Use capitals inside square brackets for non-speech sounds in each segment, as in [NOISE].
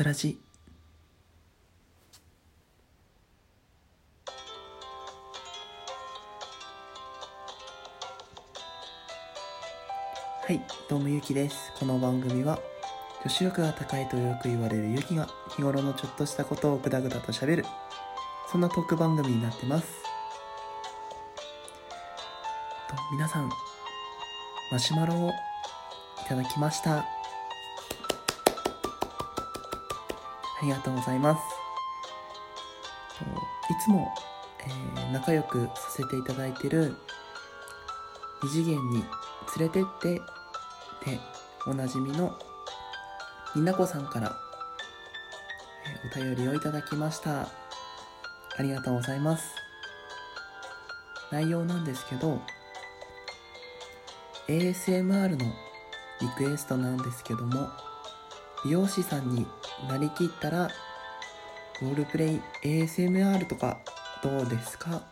桜地はいどうもゆきです。この番組は女子力が高いとよく言われるゆきが日頃のちょっとしたことをぐだぐだと喋るそんなトーク番組になってます。と皆さんマシュマロをいただきました。ありがとうございます。いつも、えー仲良くさせていただいてる二次元に連れてってでおなじみのになこさんから、えーお便りをいただきました。ありがとうございます。内容なんですけど ASMR のリクエストなんですけども美容師さんになりきったらロールプレイ ASMR とかどうですか？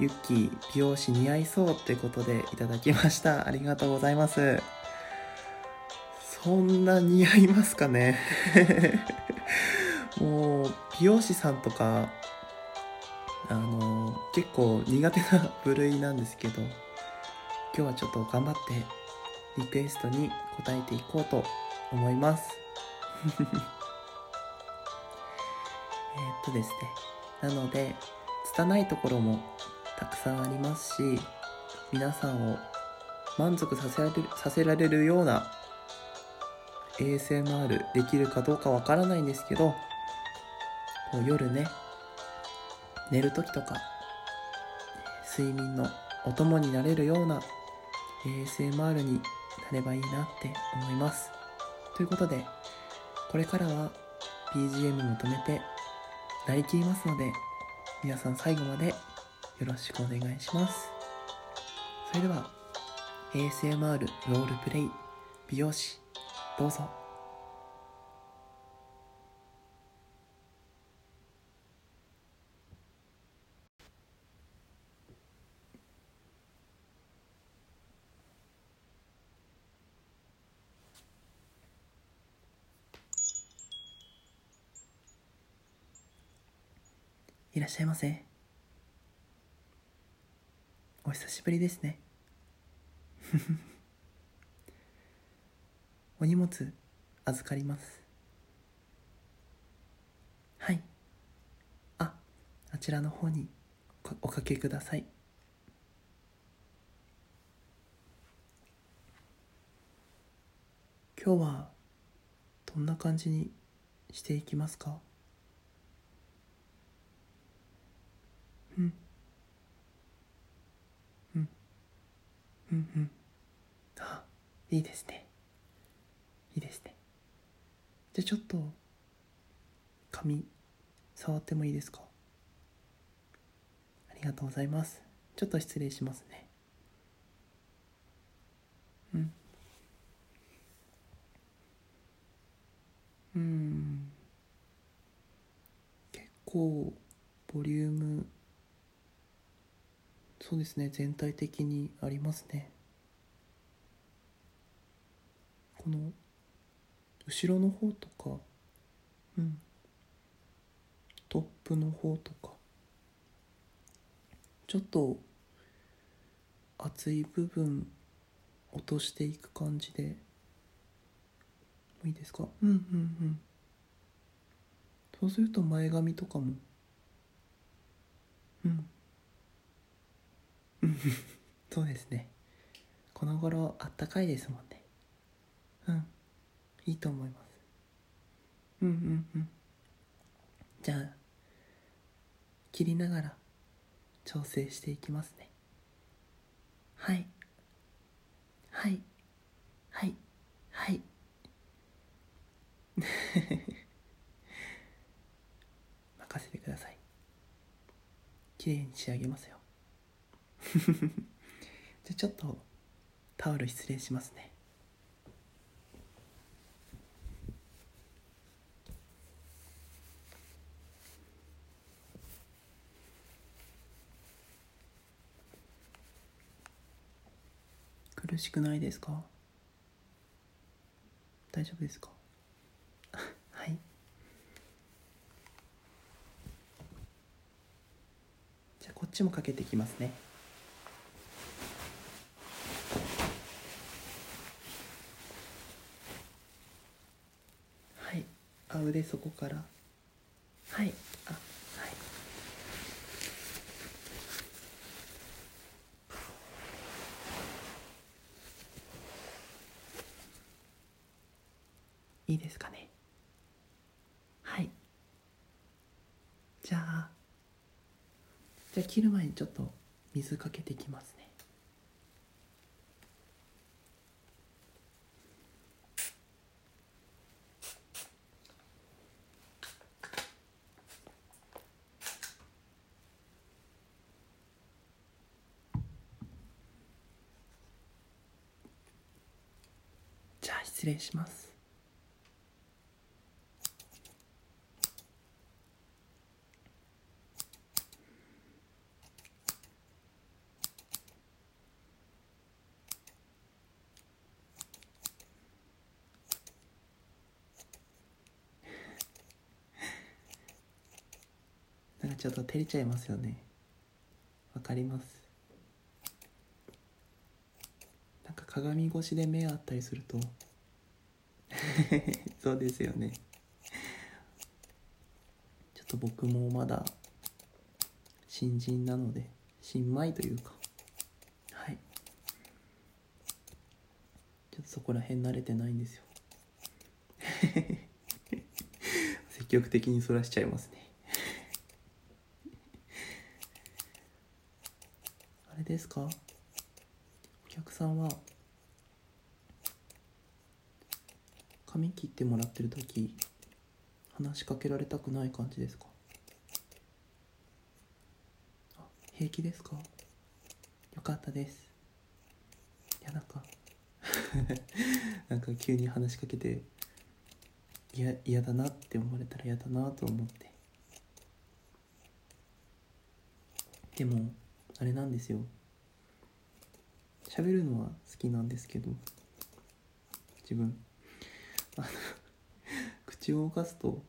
ユッキー美容師似合いそうってことでいただきました。ありがとうございます。そんな似合いますかね？[LAUGHS] もう美容師さんとかあの結構苦手な部類なんですけど今日はちょっと頑張ってリクエストに答えていこうと思います。[LAUGHS] えっとですね。なので拙いところもたくさんありますし皆さんを満足させられるさせられるような ASMR できるかどうかわからないんですけどこう夜ね寝る時とか睡眠のお供になれるような ASMR になればいいなって思います。ということでこれからは BGM も止めてなりきりますので皆さん最後までよろしくお願いします。それでは ASMR ロールプレイ美容師どうぞ。いらっしゃいませ。お久しぶりですね。[LAUGHS] お荷物預かります。はい。ああちらの方におかけください。今日はどんな感じにしていきますか？うん。うん。うん。うん。あいいですねいいですねじゃあちょっと髪触ってもいいですかありがとうございますちょっと失礼しますねうん。うん。結構ボリュームそうですね。全体的にありますね。この後ろの方とかうん。トップの方とかちょっと厚い部分落としていく感じでいいですか？うんうんうん。そうすると前髪とかもうん。[LAUGHS] そうですね。この頃あったかいですもんね。うん。いいと思います。うんうんうん。じゃあ切りながら調整していきますね。はい。はい。はい。はい。[LAUGHS] 任せてください。綺麗に仕上げますよ。[LAUGHS] じゃちょっとタオル失礼しますね。苦しくないですか？大丈夫ですか？[LAUGHS] はい。じゃあこっちもかけていきますね。あ腕そこから。はい。あはい。いいですかね。はい。じゃあじゃあ切る前にちょっと水かけていきますねじゃあ失礼します。なんかちょっと照れちゃいますよね。わかりますなんか鏡越しで目あったりすると。[LAUGHS] そうですよね。ちょっと僕もまだ新人なので新米というか。はい。ちょっとそこら辺慣れてないんですよ。[LAUGHS] 積極的にそらしちゃいますね。[LAUGHS] あれですか？お客さんは髪切ってもらってる時話しかけられたくない感じですか？あ平気ですか？よかったです。いやなんか [LAUGHS] なんか急に話しかけて嫌嫌だなって思われたら嫌だなと思って。でもあれなんですよ。喋るのは好きなんですけど自分。[LAUGHS] 口を動かすと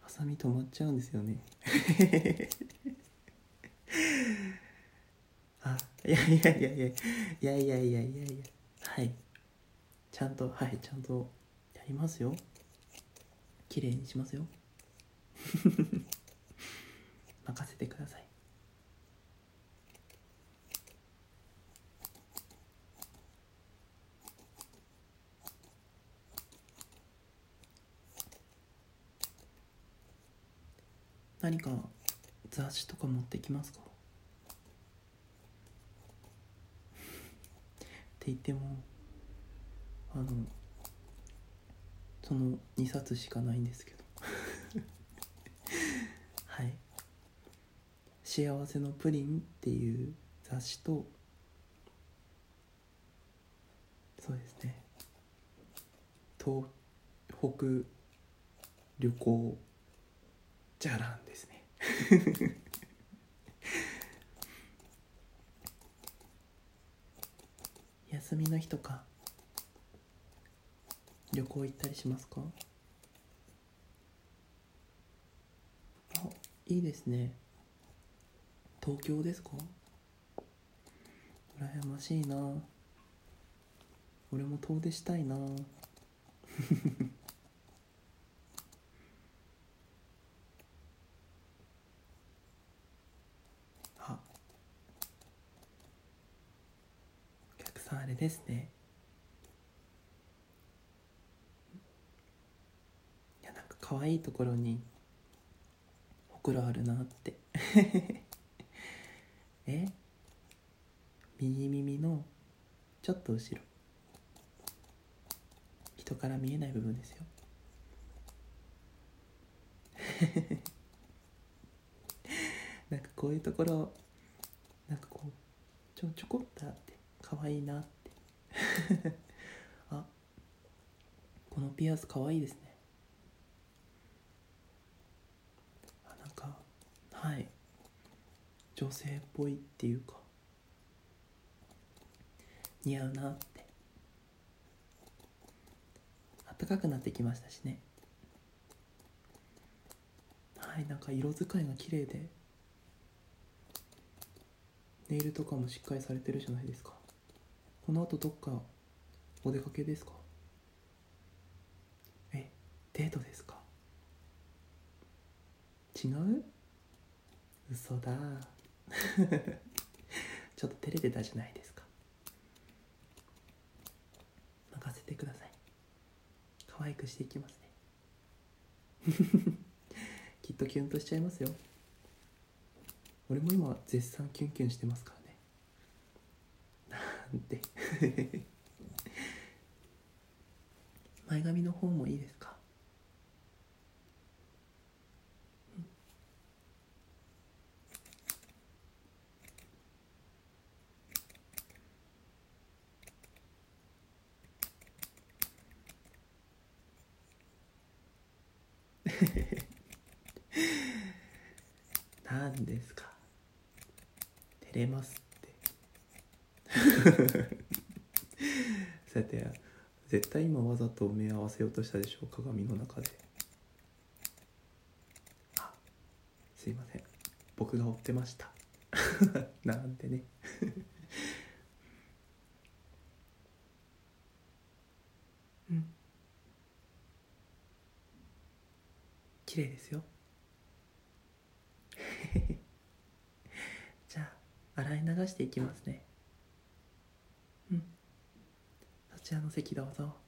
ハサミ止まっちゃうんですよね。[LAUGHS] あいやいやいやいやいやいやいやいやいや。はい。ちゃんとはいちゃんとやりますよ。綺麗にしますよ。[LAUGHS] 任せてください。何か雑誌とか持ってきますか？って言ってもあのその2冊しかないんですけど。[LAUGHS] はい「幸せのプリン」っていう雑誌とそうですね。東北旅行じゃらんですね。[LAUGHS] 休みの日とか旅行行ったりしますか？あいいですね。東京ですか？羨ましいな。俺も遠出したいなあお客さんあれですね。いやなんか可愛いところにほくろあるなって。[LAUGHS] え？右耳のちょっと後ろ。人から見えない部分ですよ。[LAUGHS] なんかこういうところなんかこうちょちょこっとあって。可愛いなって。[LAUGHS] あこのピアス可愛いですね。あなんかはい。女性っぽいっていうか。似合うなって。暖かくなってきましたしね。はいなんか色使いが綺麗で。ネイルとかもしっかりされてるじゃないですか。この後どっかお出かけですか？えデートですか？違う？嘘だ。[LAUGHS] ちょっと照れてたじゃないですか。任せてください。可愛くしていきますね。[LAUGHS] きっとキュンとしちゃいますよ。俺も今絶賛キュンキュンしてますから。んて。[LAUGHS] 前髪の方もいいですか？[LAUGHS] 何ですか？照れます。[LAUGHS] さて絶対今わざと目合わせようとしたでしょう鏡の中で。あすいません。僕が追ってました。[LAUGHS] なんてね。[LAUGHS] うん。綺麗ですよ。じゃあ洗い流していきますねうんそちらの席どうぞ。